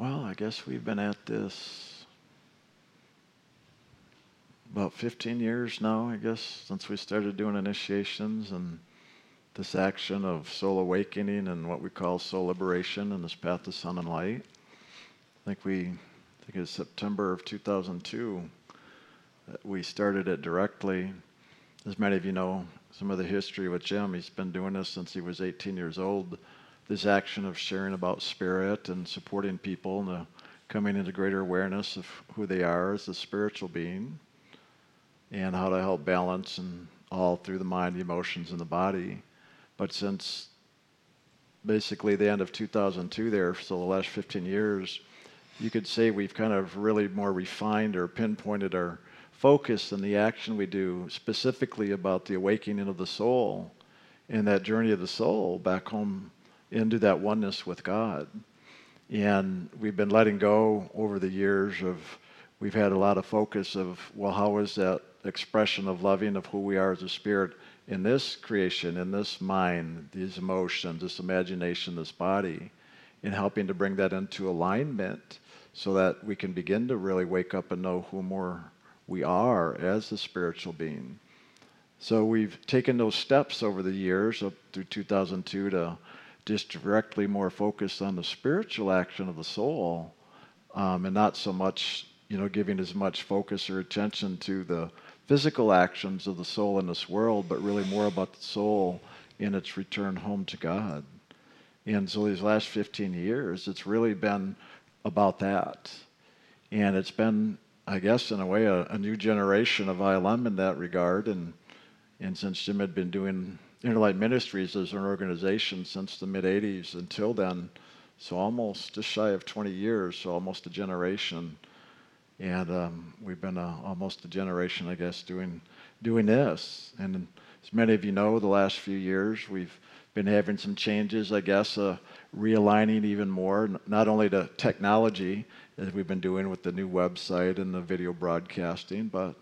well, I guess we've been at this about 15 years now, I guess, since we started doing initiations and this action of soul awakening and what we call soul liberation and this path to sun and light. I think we, I think it's September of 2002, that we started it directly. As many of you know, some of the history with Jim, he's been doing this since he was 18 years old. This action of sharing about spirit and supporting people and the coming into greater awareness of who they are as a spiritual being and how to help balance and all through the mind, the emotions, and the body. But since basically the end of 2002 there, so the last 15 years, you could say we've kind of really more refined or pinpointed our focus in the action we do specifically about the awakening of the soul and that journey of the soul back home into that oneness with God. And we've been letting go over the years of, we've had a lot of focus of, well, how is that expression of loving of who we are as a spirit in this creation, in this mind, these emotions, this imagination, this body, in helping to bring that into alignment so that we can begin to really wake up and know who more we are as a spiritual being. So we've taken those steps over the years up through 2002 to just directly more focused on the spiritual action of the soul um, and not so much, you know, giving as much focus or attention to the physical actions of the soul in this world, but really more about the soul in its return home to God. And so these last 15 years, it's really been about that. And it's been, I guess, in a way, a, a new generation of ILM in that regard. And, and since Jim had been doing Inner Light Ministries as an organization since the mid 80s until then, so almost just shy of 20 years, so almost a generation and um, we've been uh, almost a generation, I guess, doing doing this. And as many of you know, the last few years we've been having some changes, I guess, uh, realigning even more, not only the technology as we've been doing with the new website and the video broadcasting, but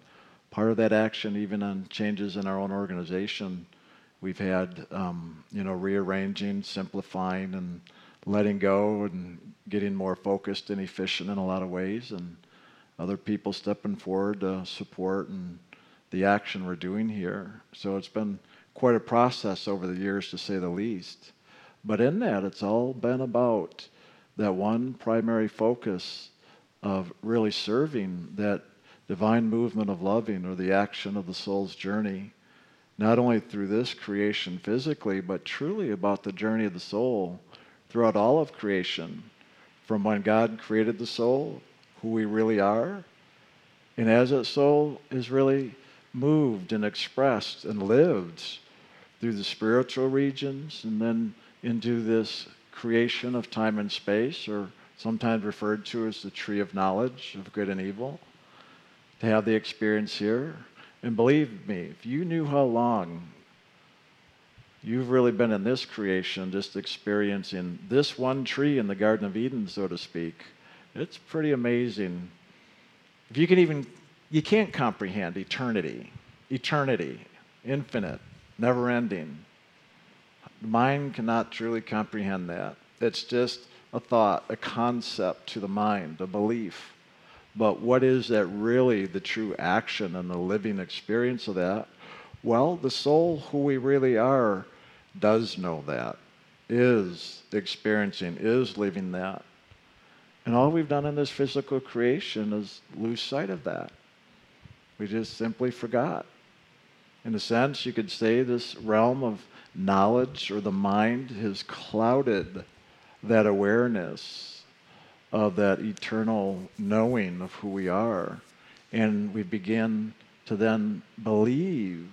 part of that action, even on changes in our own organization, we've had, um, you know, rearranging, simplifying, and letting go, and getting more focused and efficient in a lot of ways, and other people stepping forward to support and the action we're doing here. So it's been quite a process over the years, to say the least. But in that, it's all been about that one primary focus of really serving that divine movement of loving or the action of the soul's journey, not only through this creation physically, but truly about the journey of the soul throughout all of creation, from when God created the soul who we really are. And as that soul is really moved and expressed and lived through the spiritual regions and then into this creation of time and space, or sometimes referred to as the tree of knowledge of good and evil, to have the experience here. And believe me, if you knew how long you've really been in this creation, just experiencing this one tree in the Garden of Eden, so to speak, it's pretty amazing. If you can even, you can't comprehend eternity, eternity, infinite, never ending. The mind cannot truly comprehend that. It's just a thought, a concept to the mind, a belief. But what is that really the true action and the living experience of that? Well, the soul, who we really are, does know that, is experiencing, is living that. And all we've done in this physical creation is lose sight of that. We just simply forgot. In a sense, you could say this realm of knowledge or the mind has clouded that awareness of that eternal knowing of who we are. And we begin to then believe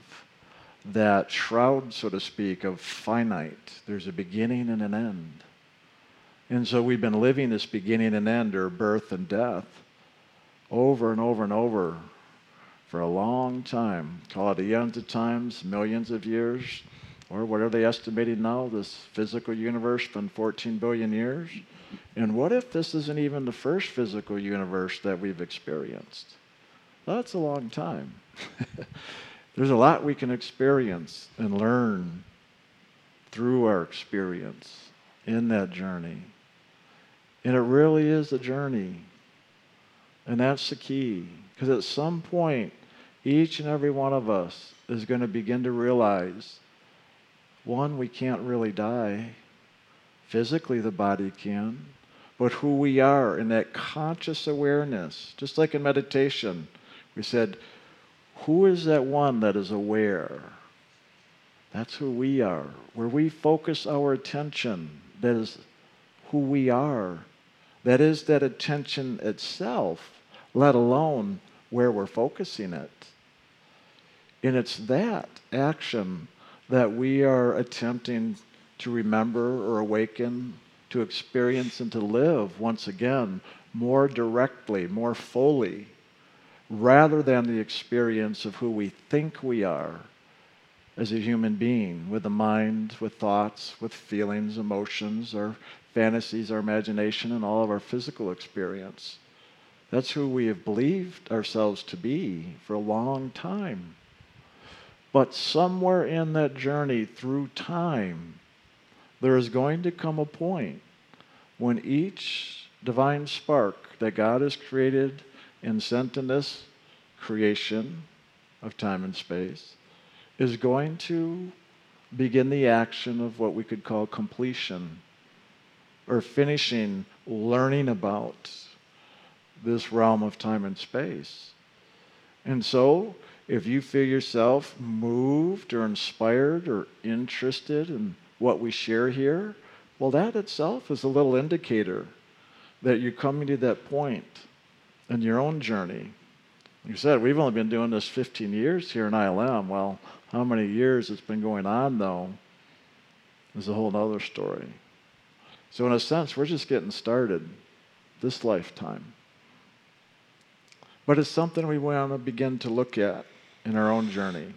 that shroud, so to speak, of finite. There's a beginning and an end. And so we've been living this beginning and end, or birth and death, over and over and over for a long time. Call it eons of times, millions of years, or what are they estimating now, this physical universe been 14 billion years. And what if this isn't even the first physical universe that we've experienced? That's a long time. There's a lot we can experience and learn through our experience in that journey. And it really is a journey. And that's the key. Because at some point, each and every one of us is going to begin to realize one, we can't really die. Physically, the body can. But who we are in that conscious awareness, just like in meditation, we said, who is that one that is aware? That's who we are. Where we focus our attention, that is who we are. That is that attention itself, let alone where we're focusing it. And it's that action that we are attempting to remember or awaken, to experience, and to live once again more directly, more fully, rather than the experience of who we think we are as a human being with a mind, with thoughts, with feelings, emotions, our fantasies, our imagination, and all of our physical experience. That's who we have believed ourselves to be for a long time. But somewhere in that journey through time, there is going to come a point when each divine spark that God has created and sent in this creation of time and space is going to begin the action of what we could call completion or finishing learning about this realm of time and space. And so if you feel yourself moved or inspired or interested in what we share here, well, that itself is a little indicator that you're coming to that point in your own journey. Like you said, we've only been doing this 15 years here in ILM. Well, how many years it's been going on, though, is a whole other story. So, in a sense, we're just getting started this lifetime. But it's something we want to begin to look at in our own journey.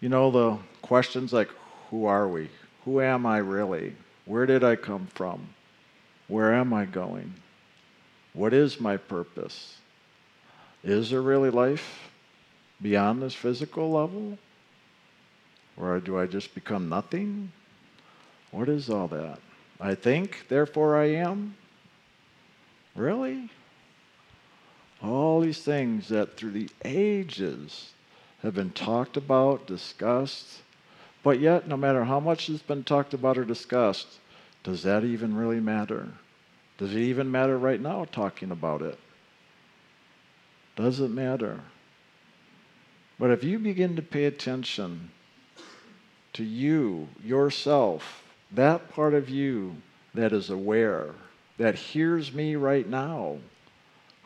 You know, the questions like, who are we? Who am I really? Where did I come from? Where am I going? What is my purpose? Is there really life beyond this physical level? Or do I just become nothing? What is all that? I think, therefore I am? Really? All these things that through the ages have been talked about, discussed, but yet, no matter how much has been talked about or discussed, does that even really matter? Does it even matter right now talking about it? Does it matter? But if you begin to pay attention to you, yourself, that part of you that is aware, that hears me right now,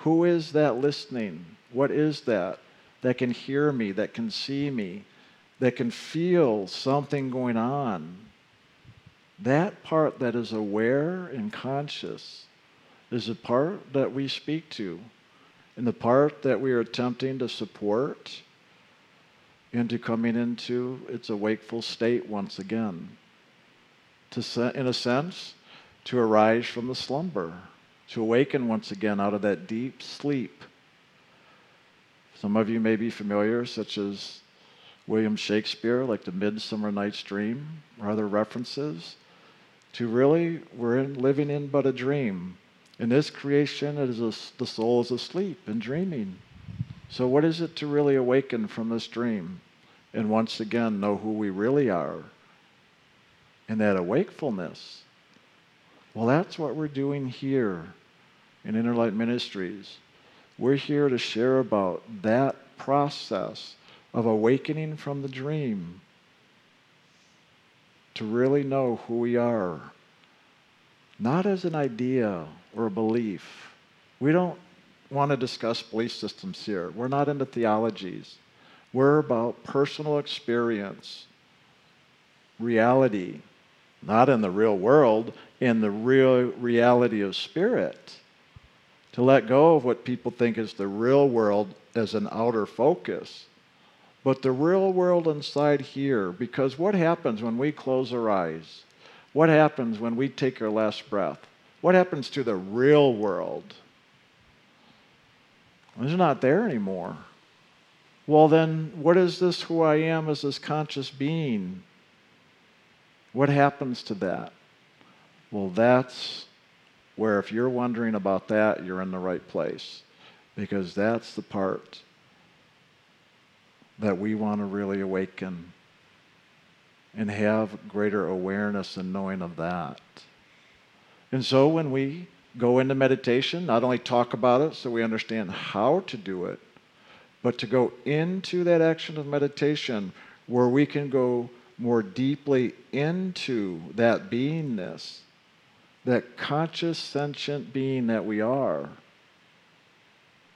who is that listening? What is that that can hear me, that can see me, that can feel something going on? That part that is aware and conscious is the part that we speak to, and the part that we are attempting to support into coming into its a wakeful state once again. To, in a sense, to arise from the slumber to awaken once again out of that deep sleep. Some of you may be familiar, such as William Shakespeare, like the Midsummer Night's Dream, or other references, to really, we're in, living in but a dream. In this creation, it is a, the soul is asleep and dreaming. So, what is it to really awaken from this dream and once again know who we really are? In that awakefulness. Well, that's what we're doing here in Inner Light Ministries. We're here to share about that process of awakening from the dream to really know who we are, not as an idea or a belief. We don't want to discuss belief systems here. We're not into theologies. We're about personal experience, reality, not in the real world, in the real reality of spirit to let go of what people think is the real world as an outer focus, but the real world inside here. Because what happens when we close our eyes? What happens when we take our last breath? What happens to the real world? It's not there anymore. Well, then, what is this who I am as this conscious being? What happens to that? Well, that's where if you're wondering about that, you're in the right place. Because that's the part that we want to really awaken and have greater awareness and knowing of that. And so when we go into meditation, not only talk about it so we understand how to do it, but to go into that action of meditation where we can go more deeply into that beingness, that conscious, sentient being that we are.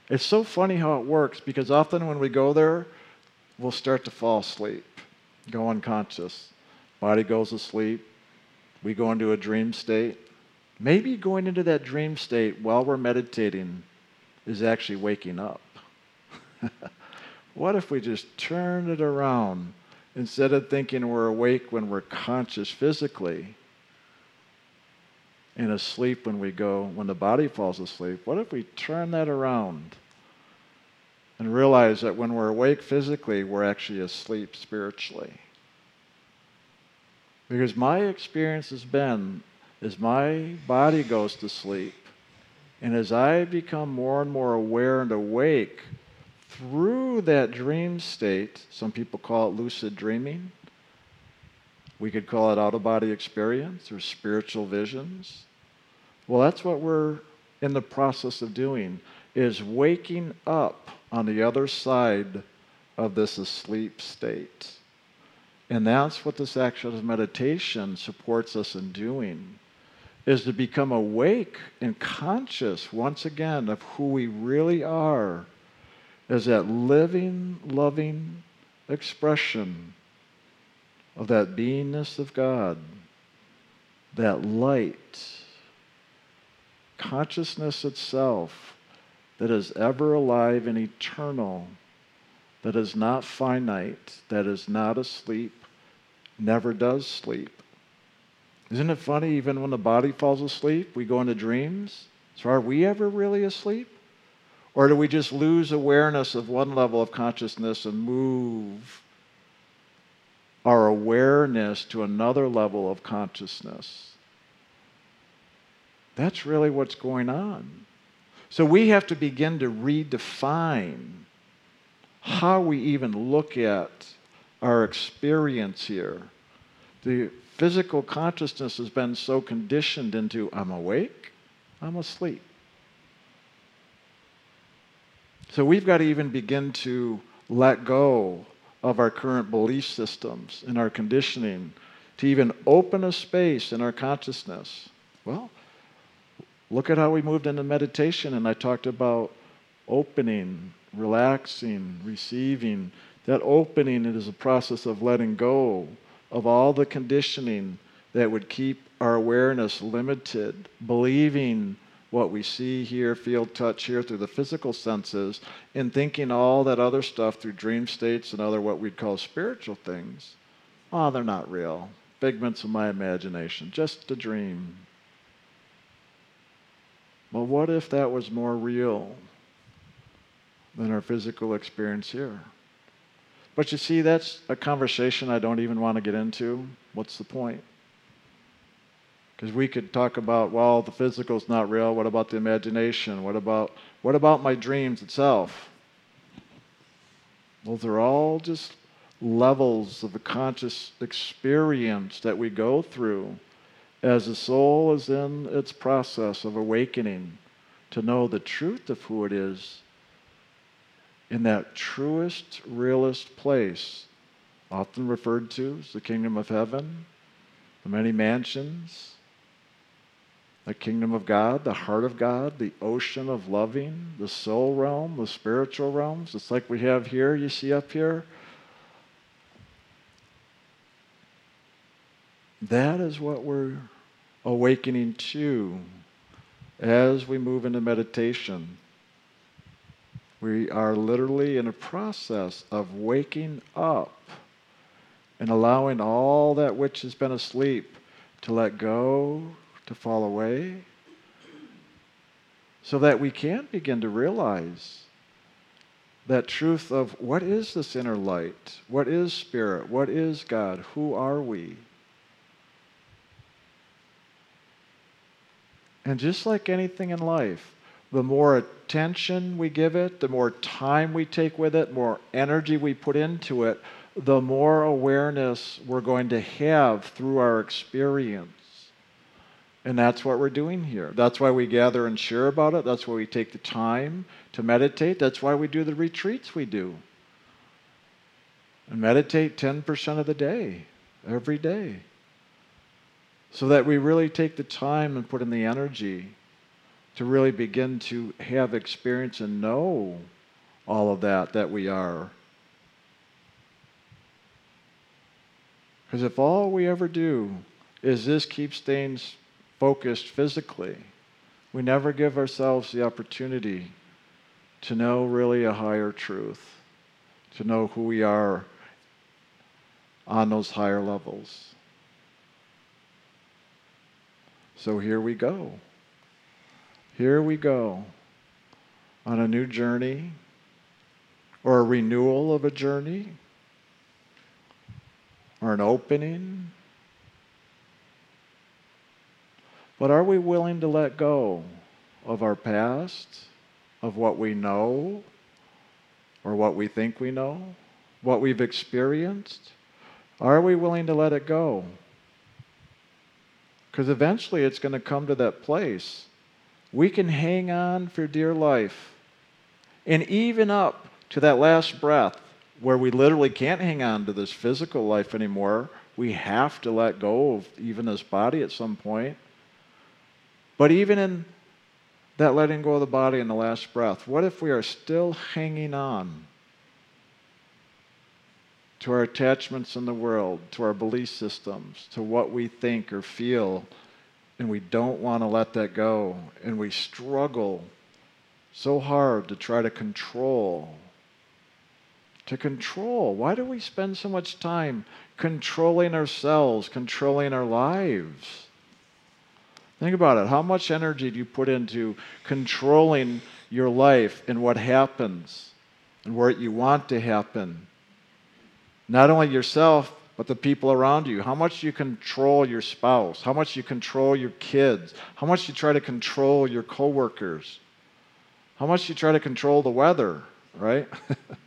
It's so funny how it works because often when we go there, we'll start to fall asleep, go unconscious. Body goes asleep. We go into a dream state. Maybe going into that dream state while we're meditating is actually waking up. what if we just turned it around? Instead of thinking we're awake when we're conscious physically and asleep when we go, when the body falls asleep, what if we turn that around and realize that when we're awake physically, we're actually asleep spiritually? Because my experience has been as my body goes to sleep, and as I become more and more aware and awake through that dream state, some people call it lucid dreaming. We could call it out of body experience or spiritual visions. Well, that's what we're in the process of doing is waking up on the other side of this asleep state. And that's what this action of meditation supports us in doing is to become awake and conscious once again of who we really are as that living, loving expression of that beingness of God, that light, consciousness itself that is ever alive and eternal that is not finite, that is not asleep, never does sleep. Isn't it funny, even when the body falls asleep, we go into dreams? So are we ever really asleep? Or do we just lose awareness of one level of consciousness and move our awareness to another level of consciousness? That's really what's going on. So we have to begin to redefine how we even look at our experience here. The physical consciousness has been so conditioned into I'm awake, I'm asleep. So we've got to even begin to let go of our current belief systems and our conditioning to even open a space in our consciousness. Well, look at how we moved into meditation, and I talked about opening relaxing, receiving. That opening it is a process of letting go of all the conditioning that would keep our awareness limited, believing what we see, hear, feel, touch, hear through the physical senses, and thinking all that other stuff through dream states and other what we'd call spiritual things. Oh, they're not real. Figments of my imagination, just a dream. Well, what if that was more real? than our physical experience here. But you see, that's a conversation I don't even want to get into. What's the point? Because we could talk about, well, the physical is not real. What about the imagination? What about what about my dreams itself? Those are all just levels of the conscious experience that we go through as the soul is in its process of awakening to know the truth of who it is in that truest, realest place, often referred to as the kingdom of heaven, the many mansions, the kingdom of God, the heart of God, the ocean of loving, the soul realm, the spiritual realms. It's like we have here, you see up here. That is what we're awakening to as we move into meditation. We are literally in a process of waking up and allowing all that which has been asleep to let go, to fall away, so that we can begin to realize that truth of what is this inner light? What is spirit? What is God? Who are we? And just like anything in life, the more attention we give it, the more time we take with it, more energy we put into it, the more awareness we're going to have through our experience. And that's what we're doing here. That's why we gather and share about it. That's why we take the time to meditate. That's why we do the retreats we do. And meditate 10% of the day, every day. So that we really take the time and put in the energy to really begin to have experience and know all of that that we are. Because if all we ever do is this keep staying focused physically, we never give ourselves the opportunity to know really a higher truth, to know who we are on those higher levels. So here we go. Here we go on a new journey or a renewal of a journey or an opening. But are we willing to let go of our past, of what we know, or what we think we know, what we've experienced? Are we willing to let it go? Because eventually it's going to come to that place. We can hang on for dear life. And even up to that last breath, where we literally can't hang on to this physical life anymore, we have to let go of even this body at some point. But even in that letting go of the body in the last breath, what if we are still hanging on to our attachments in the world, to our belief systems, to what we think or feel, and we don't want to let that go, and we struggle so hard to try to control. To control. Why do we spend so much time controlling ourselves, controlling our lives? Think about it. How much energy do you put into controlling your life and what happens and what you want to happen? Not only yourself, but the people around you. How much you control your spouse, how much you control your kids, how much you try to control your coworkers, how much you try to control the weather, right?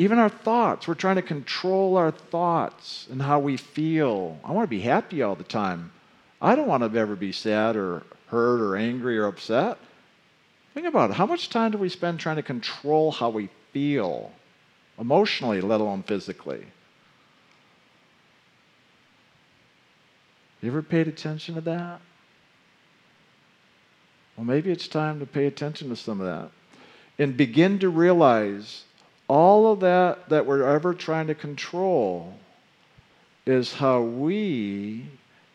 Even our thoughts, we're trying to control our thoughts and how we feel. I want to be happy all the time. I don't want to ever be sad or hurt or angry or upset. Think about it. How much time do we spend trying to control how we feel? emotionally, let alone physically. You ever paid attention to that? Well, maybe it's time to pay attention to some of that and begin to realize all of that that we're ever trying to control is how we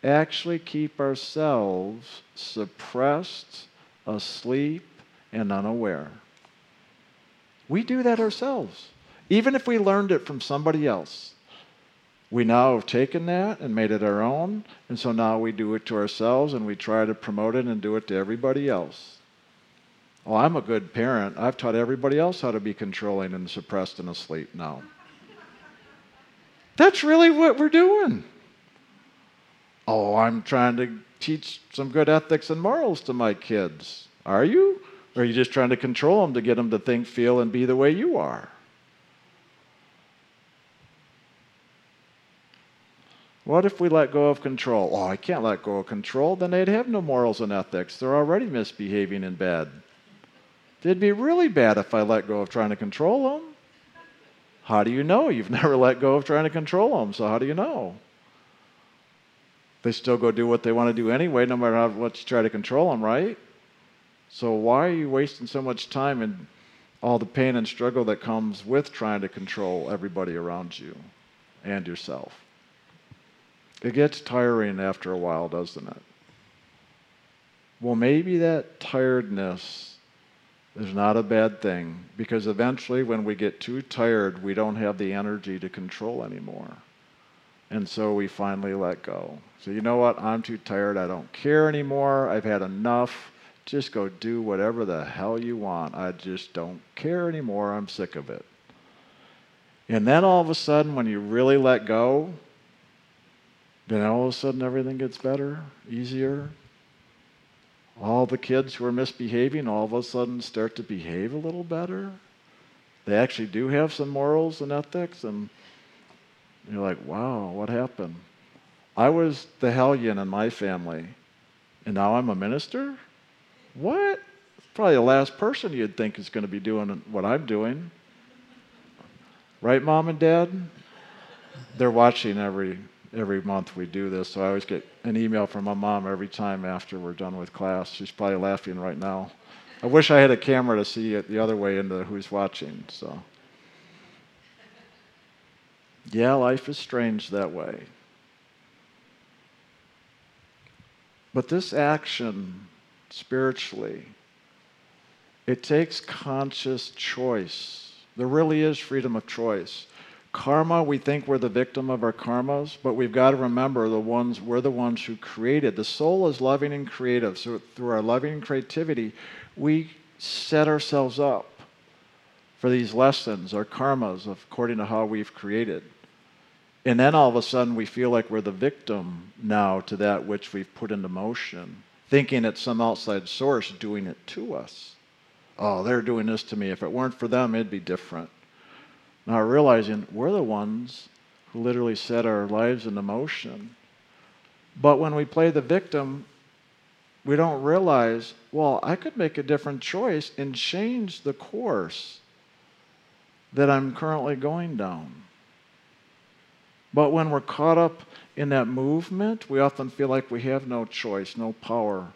actually keep ourselves suppressed, asleep, and unaware. We do that ourselves even if we learned it from somebody else. We now have taken that and made it our own, and so now we do it to ourselves and we try to promote it and do it to everybody else. Oh, I'm a good parent. I've taught everybody else how to be controlling and suppressed and asleep now. That's really what we're doing. Oh, I'm trying to teach some good ethics and morals to my kids. Are you? Or are you just trying to control them to get them to think, feel, and be the way you are? What if we let go of control? Oh, I can't let go of control. Then they'd have no morals and ethics. They're already misbehaving and bad. They'd be really bad if I let go of trying to control them. How do you know? You've never let go of trying to control them, so how do you know? They still go do what they want to do anyway, no matter how much you try to control them, right? So why are you wasting so much time and all the pain and struggle that comes with trying to control everybody around you and yourself? It gets tiring after a while, doesn't it? Well, maybe that tiredness is not a bad thing because eventually, when we get too tired, we don't have the energy to control anymore. And so we finally let go. So, you know what? I'm too tired. I don't care anymore. I've had enough. Just go do whatever the hell you want. I just don't care anymore. I'm sick of it. And then all of a sudden, when you really let go, then all of a sudden everything gets better, easier. All the kids who are misbehaving all of a sudden start to behave a little better. They actually do have some morals and ethics, and you're like, wow, what happened? I was the hellion in my family, and now I'm a minister? What? Probably the last person you'd think is going to be doing what I'm doing. Right, mom and dad? They're watching every every month we do this, so I always get an email from my mom every time after we're done with class. She's probably laughing right now. I wish I had a camera to see it the other way into who's watching. So, yeah, life is strange that way. But this action, spiritually, it takes conscious choice. There really is freedom of choice. Karma, we think we're the victim of our karmas, but we've got to remember the ones we're the ones who created. The soul is loving and creative, so through our loving and creativity, we set ourselves up for these lessons, our karmas, according to how we've created. And then all of a sudden we feel like we're the victim now to that which we've put into motion, thinking it's some outside source doing it to us. Oh, they're doing this to me. If it weren't for them, it'd be different. Now realizing we're the ones who literally set our lives into motion. But when we play the victim, we don't realize, well, I could make a different choice and change the course that I'm currently going down. But when we're caught up in that movement, we often feel like we have no choice, no power.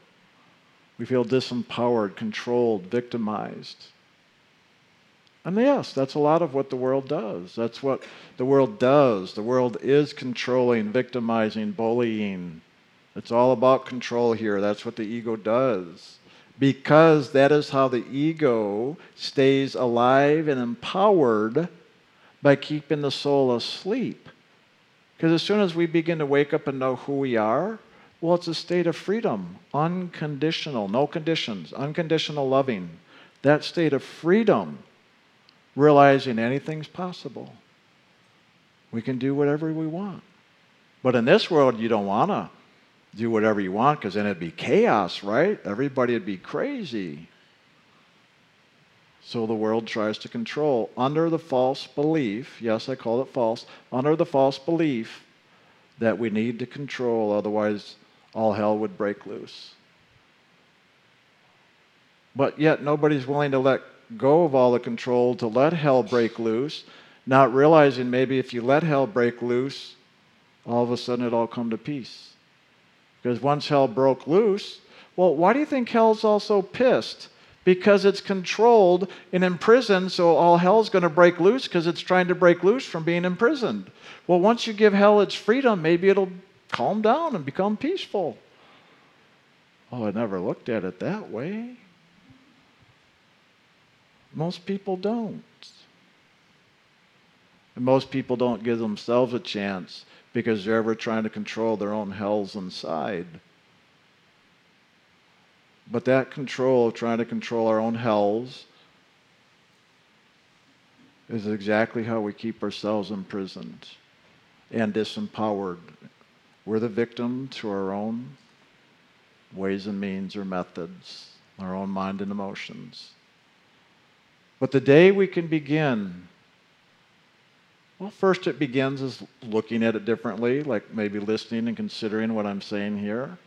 We feel disempowered, controlled, victimized. And yes, that's a lot of what the world does. That's what the world does. The world is controlling, victimizing, bullying. It's all about control here. That's what the ego does. Because that is how the ego stays alive and empowered by keeping the soul asleep. Because as soon as we begin to wake up and know who we are, well, it's a state of freedom, unconditional, no conditions, unconditional loving. That state of freedom, realizing anything's possible. We can do whatever we want. But in this world, you don't want to do whatever you want because then it'd be chaos, right? Everybody would be crazy. So the world tries to control under the false belief, yes, I call it false, under the false belief that we need to control, otherwise, all hell would break loose. But yet, nobody's willing to let go of all the control to let hell break loose, not realizing maybe if you let hell break loose, all of a sudden it all come to peace. Because once hell broke loose, well, why do you think hell's also pissed? because it's controlled and imprisoned, so all hell's going to break loose because it's trying to break loose from being imprisoned. Well, once you give hell its freedom, maybe it'll calm down and become peaceful. Oh, I never looked at it that way. Most people don't. And most people don't give themselves a chance because they're ever trying to control their own hells inside. But that control of trying to control our own hells is exactly how we keep ourselves imprisoned and disempowered. We're the victim to our own ways and means or methods, our own mind and emotions. But the day we can begin, well, first it begins as looking at it differently, like maybe listening and considering what I'm saying here.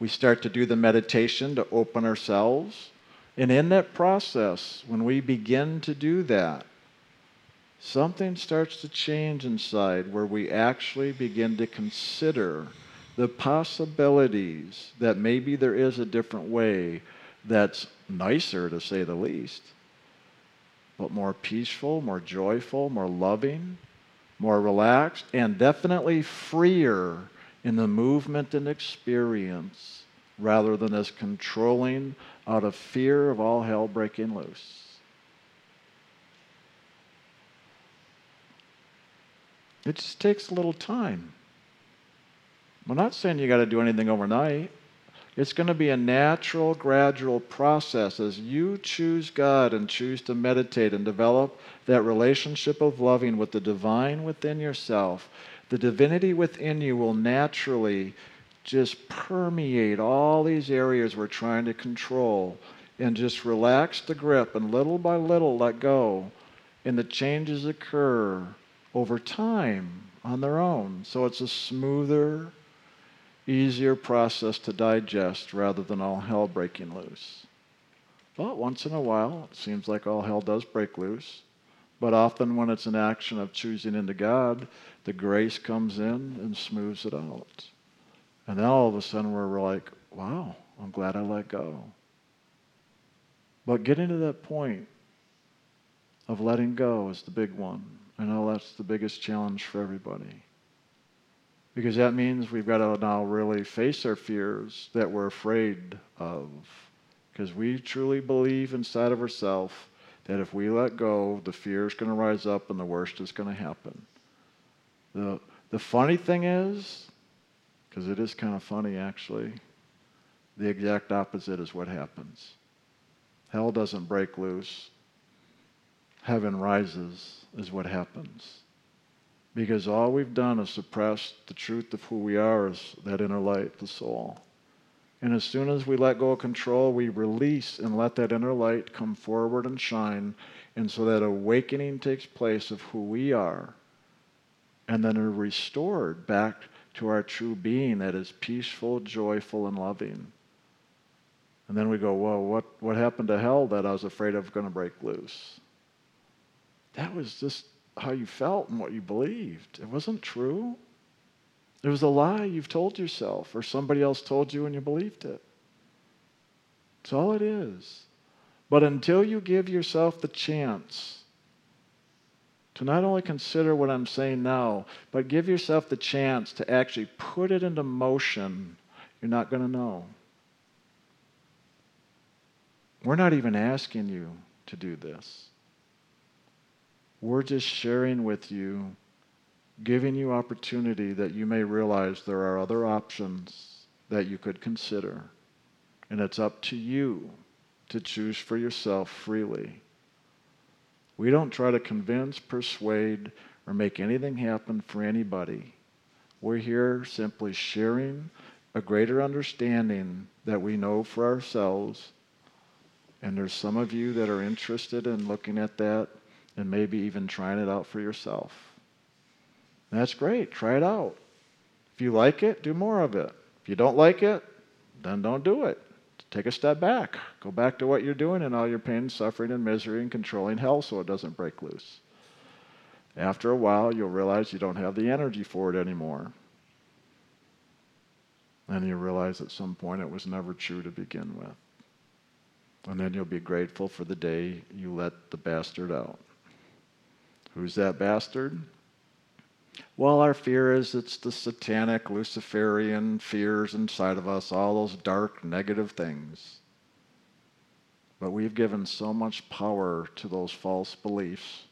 We start to do the meditation to open ourselves. And in that process, when we begin to do that, something starts to change inside where we actually begin to consider the possibilities that maybe there is a different way that's nicer, to say the least, but more peaceful, more joyful, more loving, more relaxed, and definitely freer in the movement and experience rather than as controlling out of fear of all hell breaking loose. It just takes a little time. We're not saying you got to do anything overnight. It's going to be a natural, gradual process as you choose God and choose to meditate and develop that relationship of loving with the divine within yourself the divinity within you will naturally just permeate all these areas we're trying to control and just relax the grip and little by little let go. And the changes occur over time on their own. So it's a smoother, easier process to digest rather than all hell breaking loose. But once in a while, it seems like all hell does break loose. But often, when it's an action of choosing into God, the grace comes in and smooths it out. And then all of a sudden, we're like, wow, I'm glad I let go. But getting to that point of letting go is the big one. I know that's the biggest challenge for everybody. Because that means we've got to now really face our fears that we're afraid of. Because we truly believe inside of ourselves that if we let go, the fear is going to rise up and the worst is going to happen. The, the funny thing is, because it is kind of funny actually, the exact opposite is what happens. Hell doesn't break loose, heaven rises, is what happens. Because all we've done is suppress the truth of who we are as that inner light, the soul. And as soon as we let go of control, we release and let that inner light come forward and shine. And so that awakening takes place of who we are. And then are restored back to our true being that is peaceful, joyful, and loving. And then we go, whoa, what, what happened to hell that I was afraid of going to break loose? That was just how you felt and what you believed. It wasn't true. It was a lie you've told yourself or somebody else told you and you believed it. That's all it is. But until you give yourself the chance to not only consider what I'm saying now, but give yourself the chance to actually put it into motion, you're not going to know. We're not even asking you to do this. We're just sharing with you, giving you opportunity that you may realize there are other options that you could consider. And it's up to you to choose for yourself freely. We don't try to convince, persuade, or make anything happen for anybody. We're here simply sharing a greater understanding that we know for ourselves and there's some of you that are interested in looking at that and maybe even trying it out for yourself. And that's great. Try it out. If you like it, do more of it. If you don't like it, then don't do it. Take a step back. Go back to what you're doing and all your pain, suffering, and misery and controlling hell so it doesn't break loose. After a while, you'll realize you don't have the energy for it anymore. And you realize at some point it was never true to begin with. And then you'll be grateful for the day you let the bastard out. Who's that bastard? Well, our fear is it's the satanic, Luciferian fears inside of us, all those dark, negative things. But we've given so much power to those false beliefs.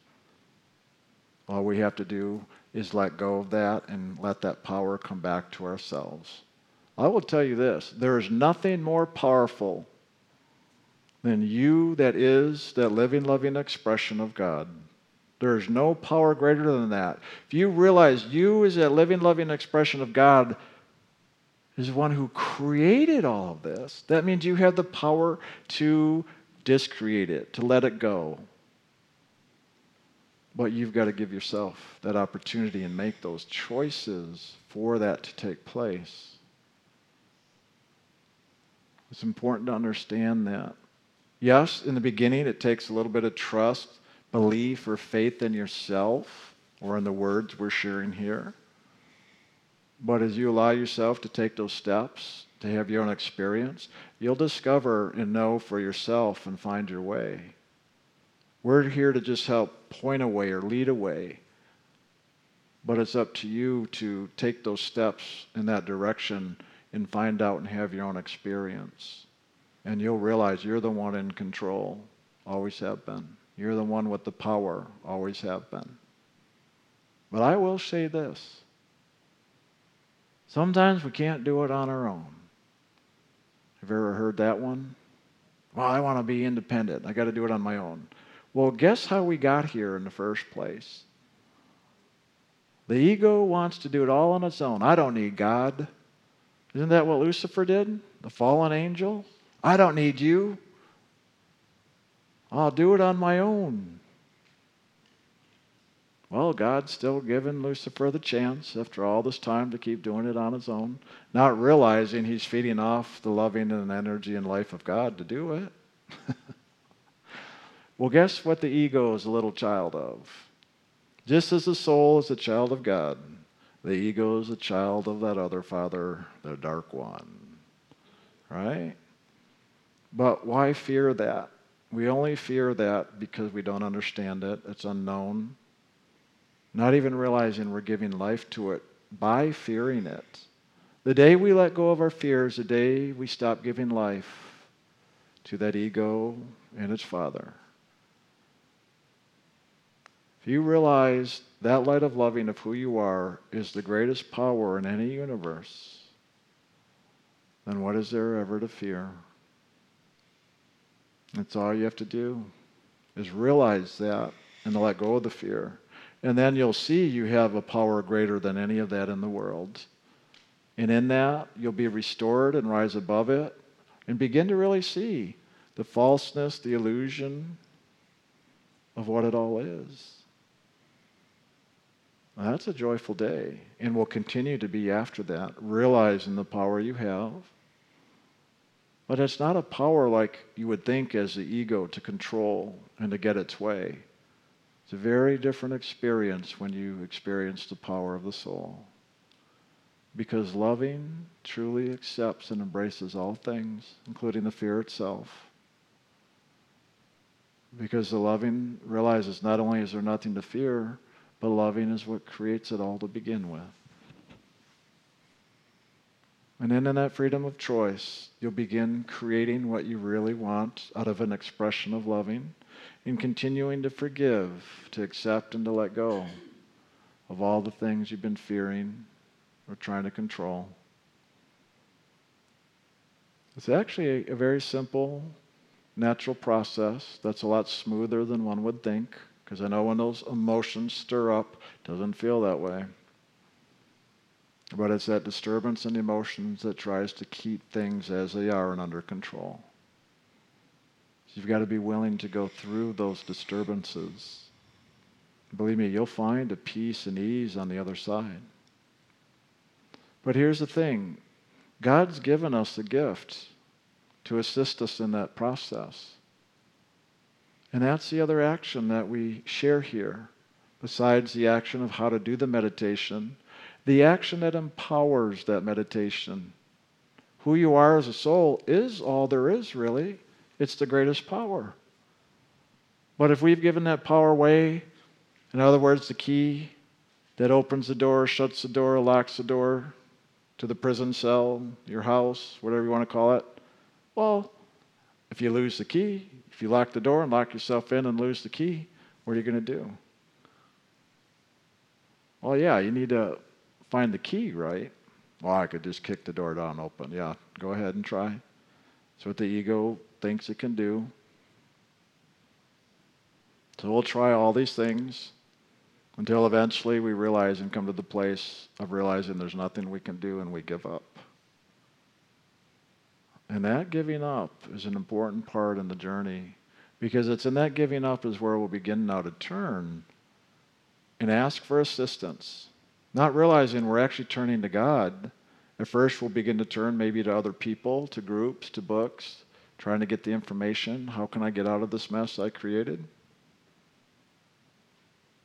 All we have to do is let go of that and let that power come back to ourselves. I will tell you this there is nothing more powerful than you that is that living, loving expression of God. There is no power greater than that. If you realize you as a living, loving expression of God, is one who created all of this, that means you have the power to discreate it, to let it go. But you've got to give yourself that opportunity and make those choices for that to take place. It's important to understand that. Yes, in the beginning, it takes a little bit of trust, belief, or faith in yourself or in the words we're sharing here. But as you allow yourself to take those steps, to have your own experience, you'll discover and know for yourself and find your way. We're here to just help point a way or lead a way. But it's up to you to take those steps in that direction and find out and have your own experience. And you'll realize you're the one in control, always have been. You're the one with the power, always have been. But I will say this sometimes we can't do it on our own. Have you ever heard that one? Well, I want to be independent. I got to do it on my own. Well, guess how we got here in the first place? The ego wants to do it all on its own. I don't need God. Isn't that what Lucifer did? The fallen angel? I don't need you. I'll do it on my own. Well, God's still giving Lucifer the chance after all this time to keep doing it on his own, not realizing he's feeding off the loving and energy and life of God to do it. well, guess what the ego is a little child of? Just as the soul is a child of God, the ego is a child of that other father, the dark one. Right? But why fear that? We only fear that because we don't understand it, it's unknown not even realizing we're giving life to it by fearing it. The day we let go of our fears, the day we stop giving life to that ego and its father. If you realize that light of loving of who you are is the greatest power in any universe, then what is there ever to fear? That's all you have to do is realize that and to let go of the fear. And then you'll see you have a power greater than any of that in the world. And in that, you'll be restored and rise above it and begin to really see the falseness, the illusion of what it all is. that's a joyful day, and will continue to be after that, realizing the power you have. But it's not a power like you would think as the ego to control and to get its way. It's a very different experience when you experience the power of the soul. Because loving truly accepts and embraces all things, including the fear itself. Because the loving realizes not only is there nothing to fear, but loving is what creates it all to begin with. And then in that freedom of choice, you'll begin creating what you really want out of an expression of loving in continuing to forgive, to accept, and to let go of all the things you've been fearing or trying to control. It's actually a, a very simple, natural process that's a lot smoother than one would think, because I know when those emotions stir up, it doesn't feel that way. But it's that disturbance and emotions that tries to keep things as they are and under control. So You've got to be willing to go through those disturbances. Believe me, you'll find a peace and ease on the other side. But here's the thing God's given us a gift to assist us in that process. And that's the other action that we share here, besides the action of how to do the meditation, the action that empowers that meditation. Who you are as a soul is all there is, really. It's the greatest power. But if we've given that power away, in other words, the key that opens the door, shuts the door, locks the door to the prison cell, your house, whatever you want to call it, well, if you lose the key, if you lock the door and lock yourself in and lose the key, what are you going to do? Well, yeah, you need to find the key, right? Well, I could just kick the door down open. Yeah, go ahead and try. That's what the ego thinks it can do. So we'll try all these things until eventually we realize and come to the place of realizing there's nothing we can do and we give up. And that giving up is an important part in the journey because it's in that giving up is where we'll begin now to turn and ask for assistance, not realizing we're actually turning to God. At first, we'll begin to turn maybe to other people, to groups, to books, trying to get the information. How can I get out of this mess I created?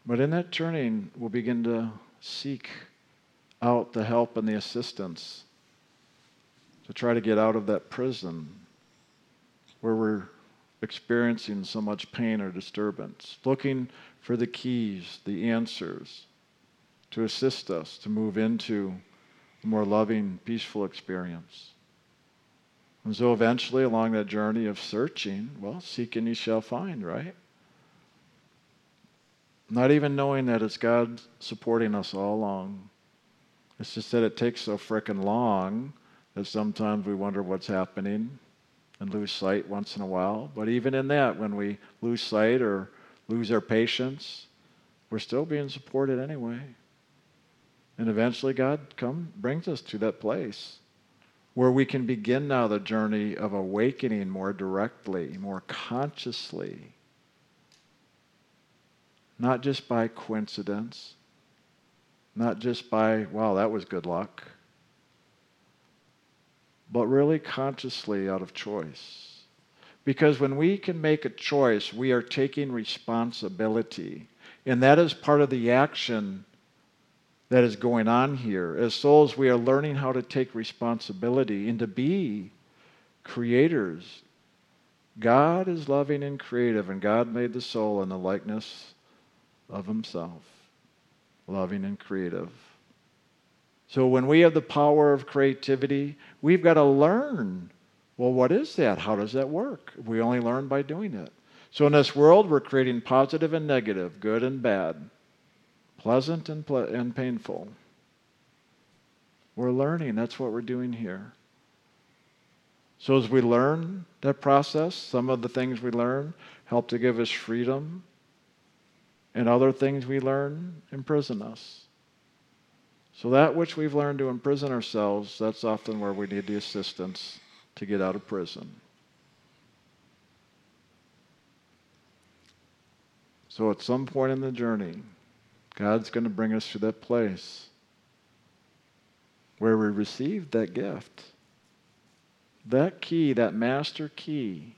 But in that turning, we'll begin to seek out the help and the assistance to try to get out of that prison where we're experiencing so much pain or disturbance, looking for the keys, the answers to assist us to move into a more loving, peaceful experience. And so eventually, along that journey of searching, well, seek and ye shall find, right? Not even knowing that it's God supporting us all along. It's just that it takes so frickin' long that sometimes we wonder what's happening and lose sight once in a while. But even in that, when we lose sight or lose our patience, we're still being supported anyway. And eventually, God come, brings us to that place where we can begin now the journey of awakening more directly, more consciously. Not just by coincidence, not just by, wow, that was good luck, but really consciously out of choice. Because when we can make a choice, we are taking responsibility. And that is part of the action that is going on here. As souls, we are learning how to take responsibility and to be creators. God is loving and creative, and God made the soul in the likeness of Himself, loving and creative. So when we have the power of creativity, we've got to learn well, what is that? How does that work? We only learn by doing it. So in this world, we're creating positive and negative, good and bad pleasant and, ple- and painful. We're learning. That's what we're doing here. So, as we learn that process, some of the things we learn help to give us freedom, and other things we learn imprison us. So, that which we've learned to imprison ourselves, that's often where we need the assistance to get out of prison. So, at some point in the journey, God's going to bring us to that place where we receive that gift. That key, that master key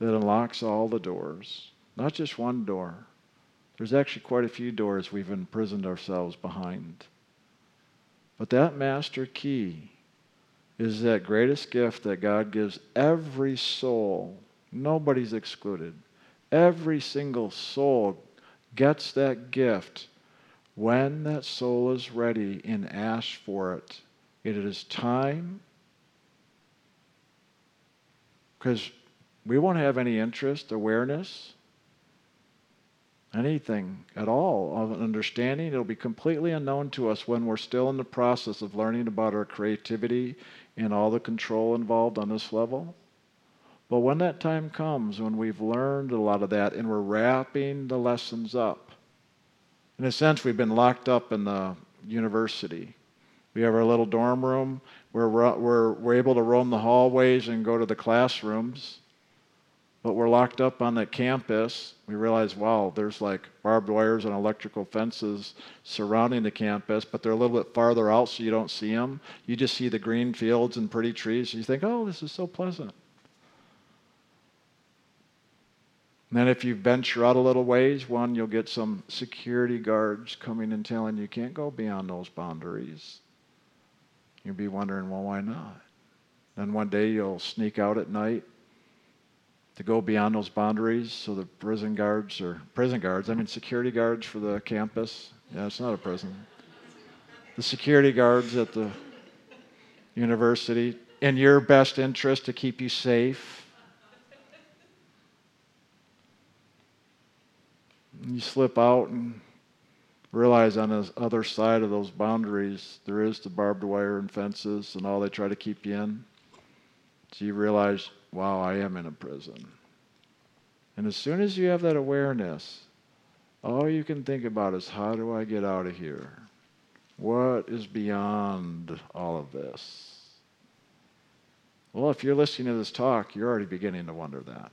that unlocks all the doors, not just one door. There's actually quite a few doors we've imprisoned ourselves behind. But that master key is that greatest gift that God gives every soul. Nobody's excluded. Every single soul gets that gift when that soul is ready and asks for it. It is time because we won't have any interest, awareness, anything at all of an understanding. It'll be completely unknown to us when we're still in the process of learning about our creativity and all the control involved on this level. But when that time comes, when we've learned a lot of that and we're wrapping the lessons up, in a sense, we've been locked up in the university. We have our little dorm room where we're, we're, able to roam the hallways and go to the classrooms. But we're locked up on the campus. We realize, wow, there's like barbed wires and electrical fences surrounding the campus, but they're a little bit farther out so you don't see them. You just see the green fields and pretty trees. And You think, oh, this is so pleasant. And then if you venture out a little ways, one, you'll get some security guards coming and telling you can't go beyond those boundaries. You'll be wondering, well, why not? Then one day you'll sneak out at night to go beyond those boundaries so the prison guards or prison guards, I mean security guards for the campus. Yeah, it's not a prison. The security guards at the university, in your best interest to keep you safe you slip out and realize on the other side of those boundaries there is the barbed wire and fences and all they try to keep you in. So you realize, wow, I am in a prison. And as soon as you have that awareness, all you can think about is how do I get out of here? What is beyond all of this? Well, if you're listening to this talk, you're already beginning to wonder that.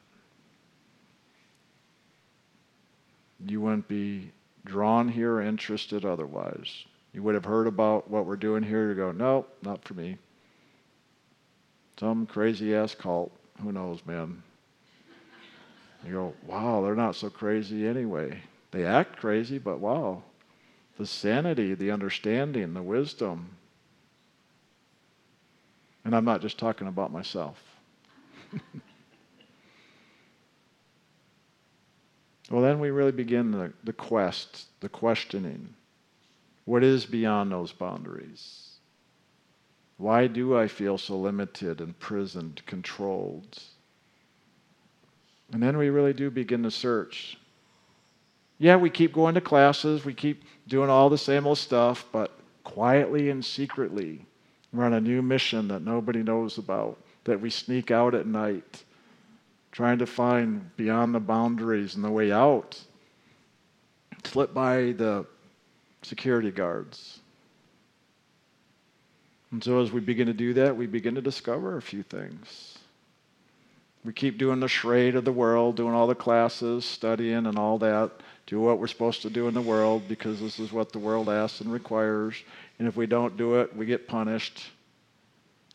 You wouldn't be drawn here or interested otherwise. You would have heard about what we're doing here. You go, no, not for me. Some crazy ass cult. Who knows, man? You go, wow, they're not so crazy anyway. They act crazy, but wow. The sanity, the understanding, the wisdom. And I'm not just talking about myself. Well, then we really begin the, the quest, the questioning. What is beyond those boundaries? Why do I feel so limited, imprisoned, controlled? And then we really do begin to search. Yeah, we keep going to classes, we keep doing all the same old stuff, but quietly and secretly, we're on a new mission that nobody knows about, that we sneak out at night trying to find beyond the boundaries and the way out. Slip by the security guards. And so as we begin to do that, we begin to discover a few things. We keep doing the charade of the world, doing all the classes, studying and all that, do what we're supposed to do in the world because this is what the world asks and requires. And if we don't do it, we get punished.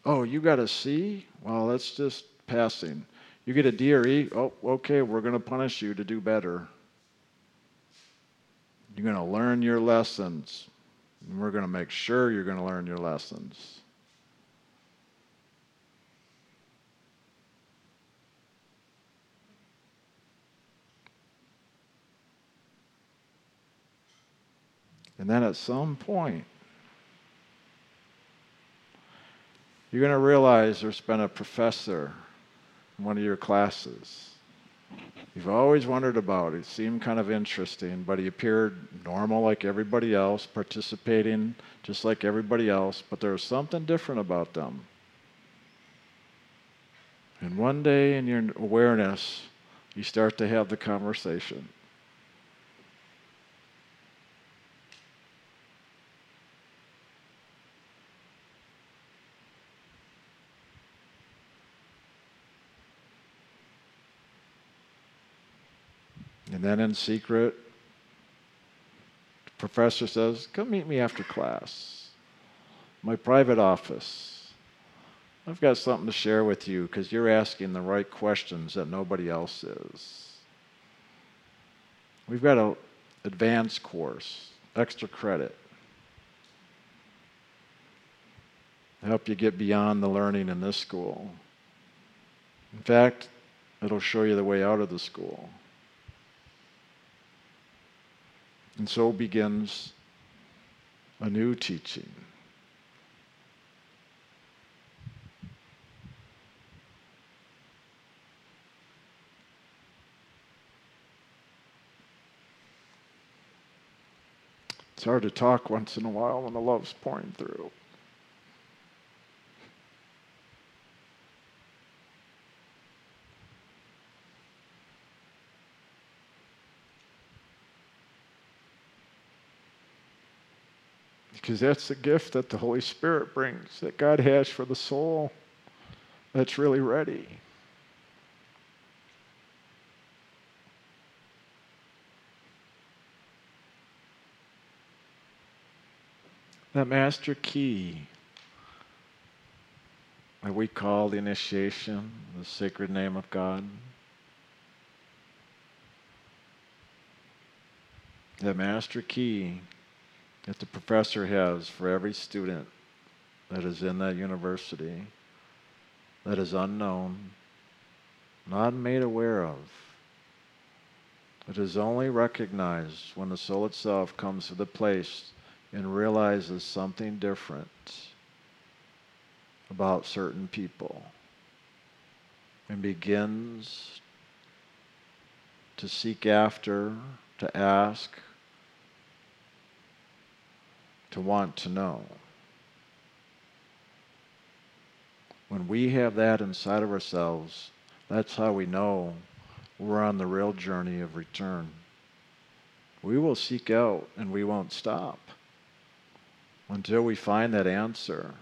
Oh, you got a C? Well, that's just passing. You get a or E? Oh, okay, we're going to punish you to do better. You're going to learn your lessons. And we're going to make sure you're going to learn your lessons. And then at some point, you're going to realize there's been a professor one of your classes. You've always wondered about. It seemed kind of interesting, but he appeared normal like everybody else, participating just like everybody else, but there was something different about them. And one day in your awareness, you start to have the conversation. And then in secret, the professor says, Come meet me after class. My private office. I've got something to share with you because you're asking the right questions that nobody else is. We've got an advanced course, extra credit. to Help you get beyond the learning in this school. In fact, it'll show you the way out of the school. And so begins a new teaching. It's hard to talk once in a while when the love's pouring through. Because that's the gift that the Holy Spirit brings, that God has for the soul that's really ready. That master key that we call the initiation, the sacred name of God. That master key that the professor has for every student that is in that university that is unknown, not made aware of. It is only recognized when the soul itself comes to the place and realizes something different about certain people and begins to seek after, to ask, to want to know. When we have that inside of ourselves, that's how we know we're on the real journey of return. We will seek out and we won't stop until we find that answer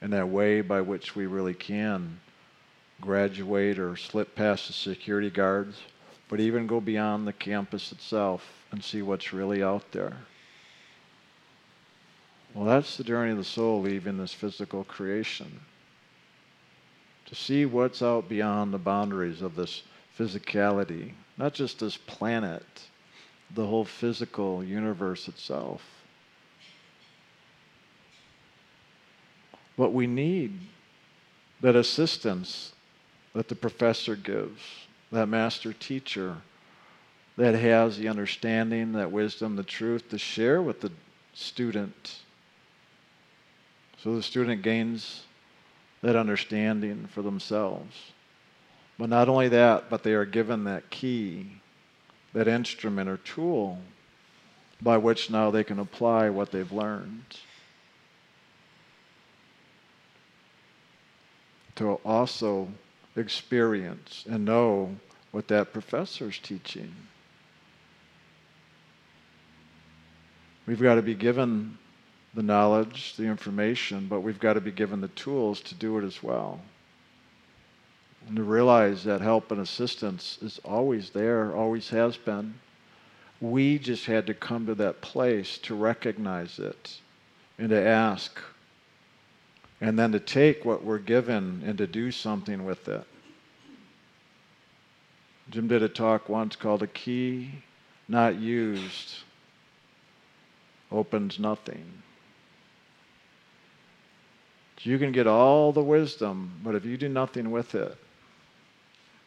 and that way by which we really can graduate or slip past the security guards, but even go beyond the campus itself and see what's really out there. Well, that's the journey of the soul leaving this physical creation. To see what's out beyond the boundaries of this physicality, not just this planet, the whole physical universe itself. But we need that assistance that the professor gives, that master teacher that has the understanding, that wisdom, the truth to share with the student so the student gains that understanding for themselves. But not only that, but they are given that key, that instrument or tool by which now they can apply what they've learned. To also experience and know what that professor's teaching. We've got to be given the knowledge, the information, but we've got to be given the tools to do it as well. And to realize that help and assistance is always there, always has been. We just had to come to that place to recognize it and to ask, and then to take what we're given and to do something with it. Jim did a talk once called A Key Not Used Opens Nothing. You can get all the wisdom, but if you do nothing with it,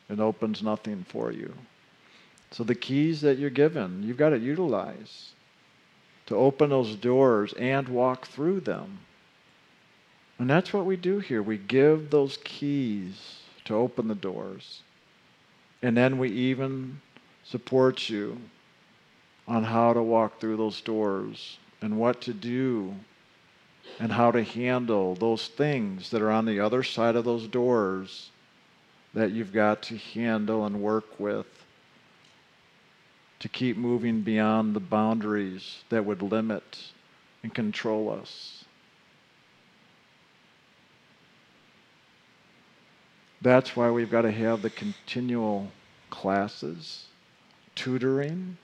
it opens nothing for you. So the keys that you're given, you've got to utilize to open those doors and walk through them. And that's what we do here. We give those keys to open the doors. And then we even support you on how to walk through those doors and what to do and how to handle those things that are on the other side of those doors that you've got to handle and work with to keep moving beyond the boundaries that would limit and control us. That's why we've got to have the continual classes, tutoring,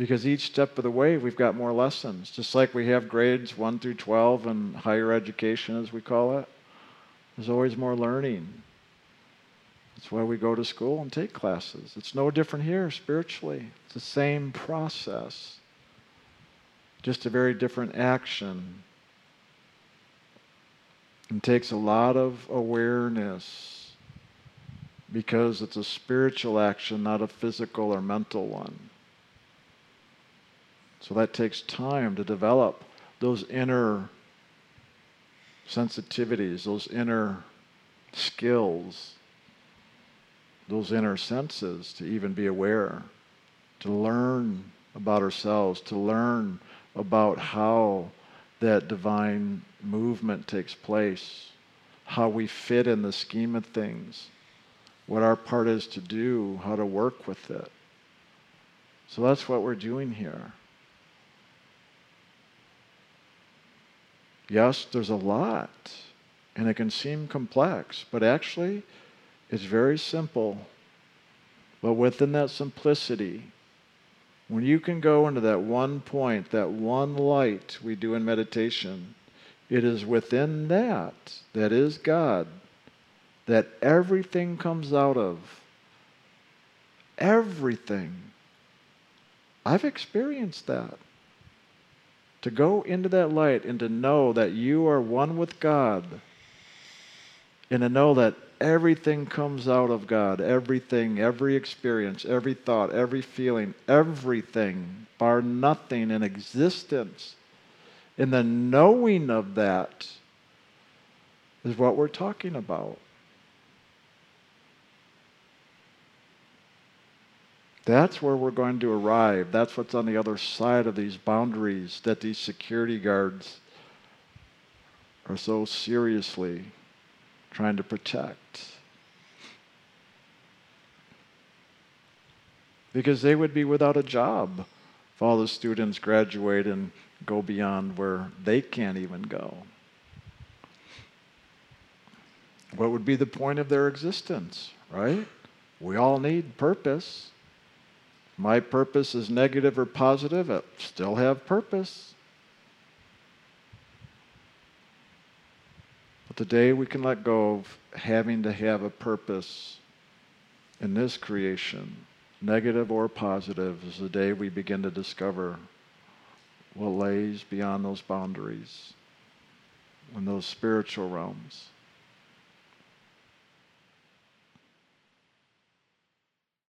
because each step of the way we've got more lessons. Just like we have grades 1 through 12 and higher education, as we call it, there's always more learning. That's why we go to school and take classes. It's no different here spiritually, it's the same process, just a very different action. It takes a lot of awareness because it's a spiritual action, not a physical or mental one. So that takes time to develop those inner sensitivities, those inner skills, those inner senses to even be aware, to learn about ourselves, to learn about how that divine movement takes place, how we fit in the scheme of things, what our part is to do, how to work with it. So that's what we're doing here. Yes, there's a lot, and it can seem complex, but actually, it's very simple. But within that simplicity, when you can go into that one point, that one light we do in meditation, it is within that, that is God, that everything comes out of. Everything. I've experienced that. To go into that light and to know that you are one with God, and to know that everything comes out of God. Everything, every experience, every thought, every feeling, everything, bar nothing in existence. And the knowing of that is what we're talking about. That's where we're going to arrive. That's what's on the other side of these boundaries that these security guards are so seriously trying to protect. Because they would be without a job if all the students graduate and go beyond where they can't even go. What would be the point of their existence, right? We all need purpose. My purpose is negative or positive, it still have purpose. But the day we can let go of having to have a purpose in this creation, negative or positive, is the day we begin to discover what lays beyond those boundaries in those spiritual realms.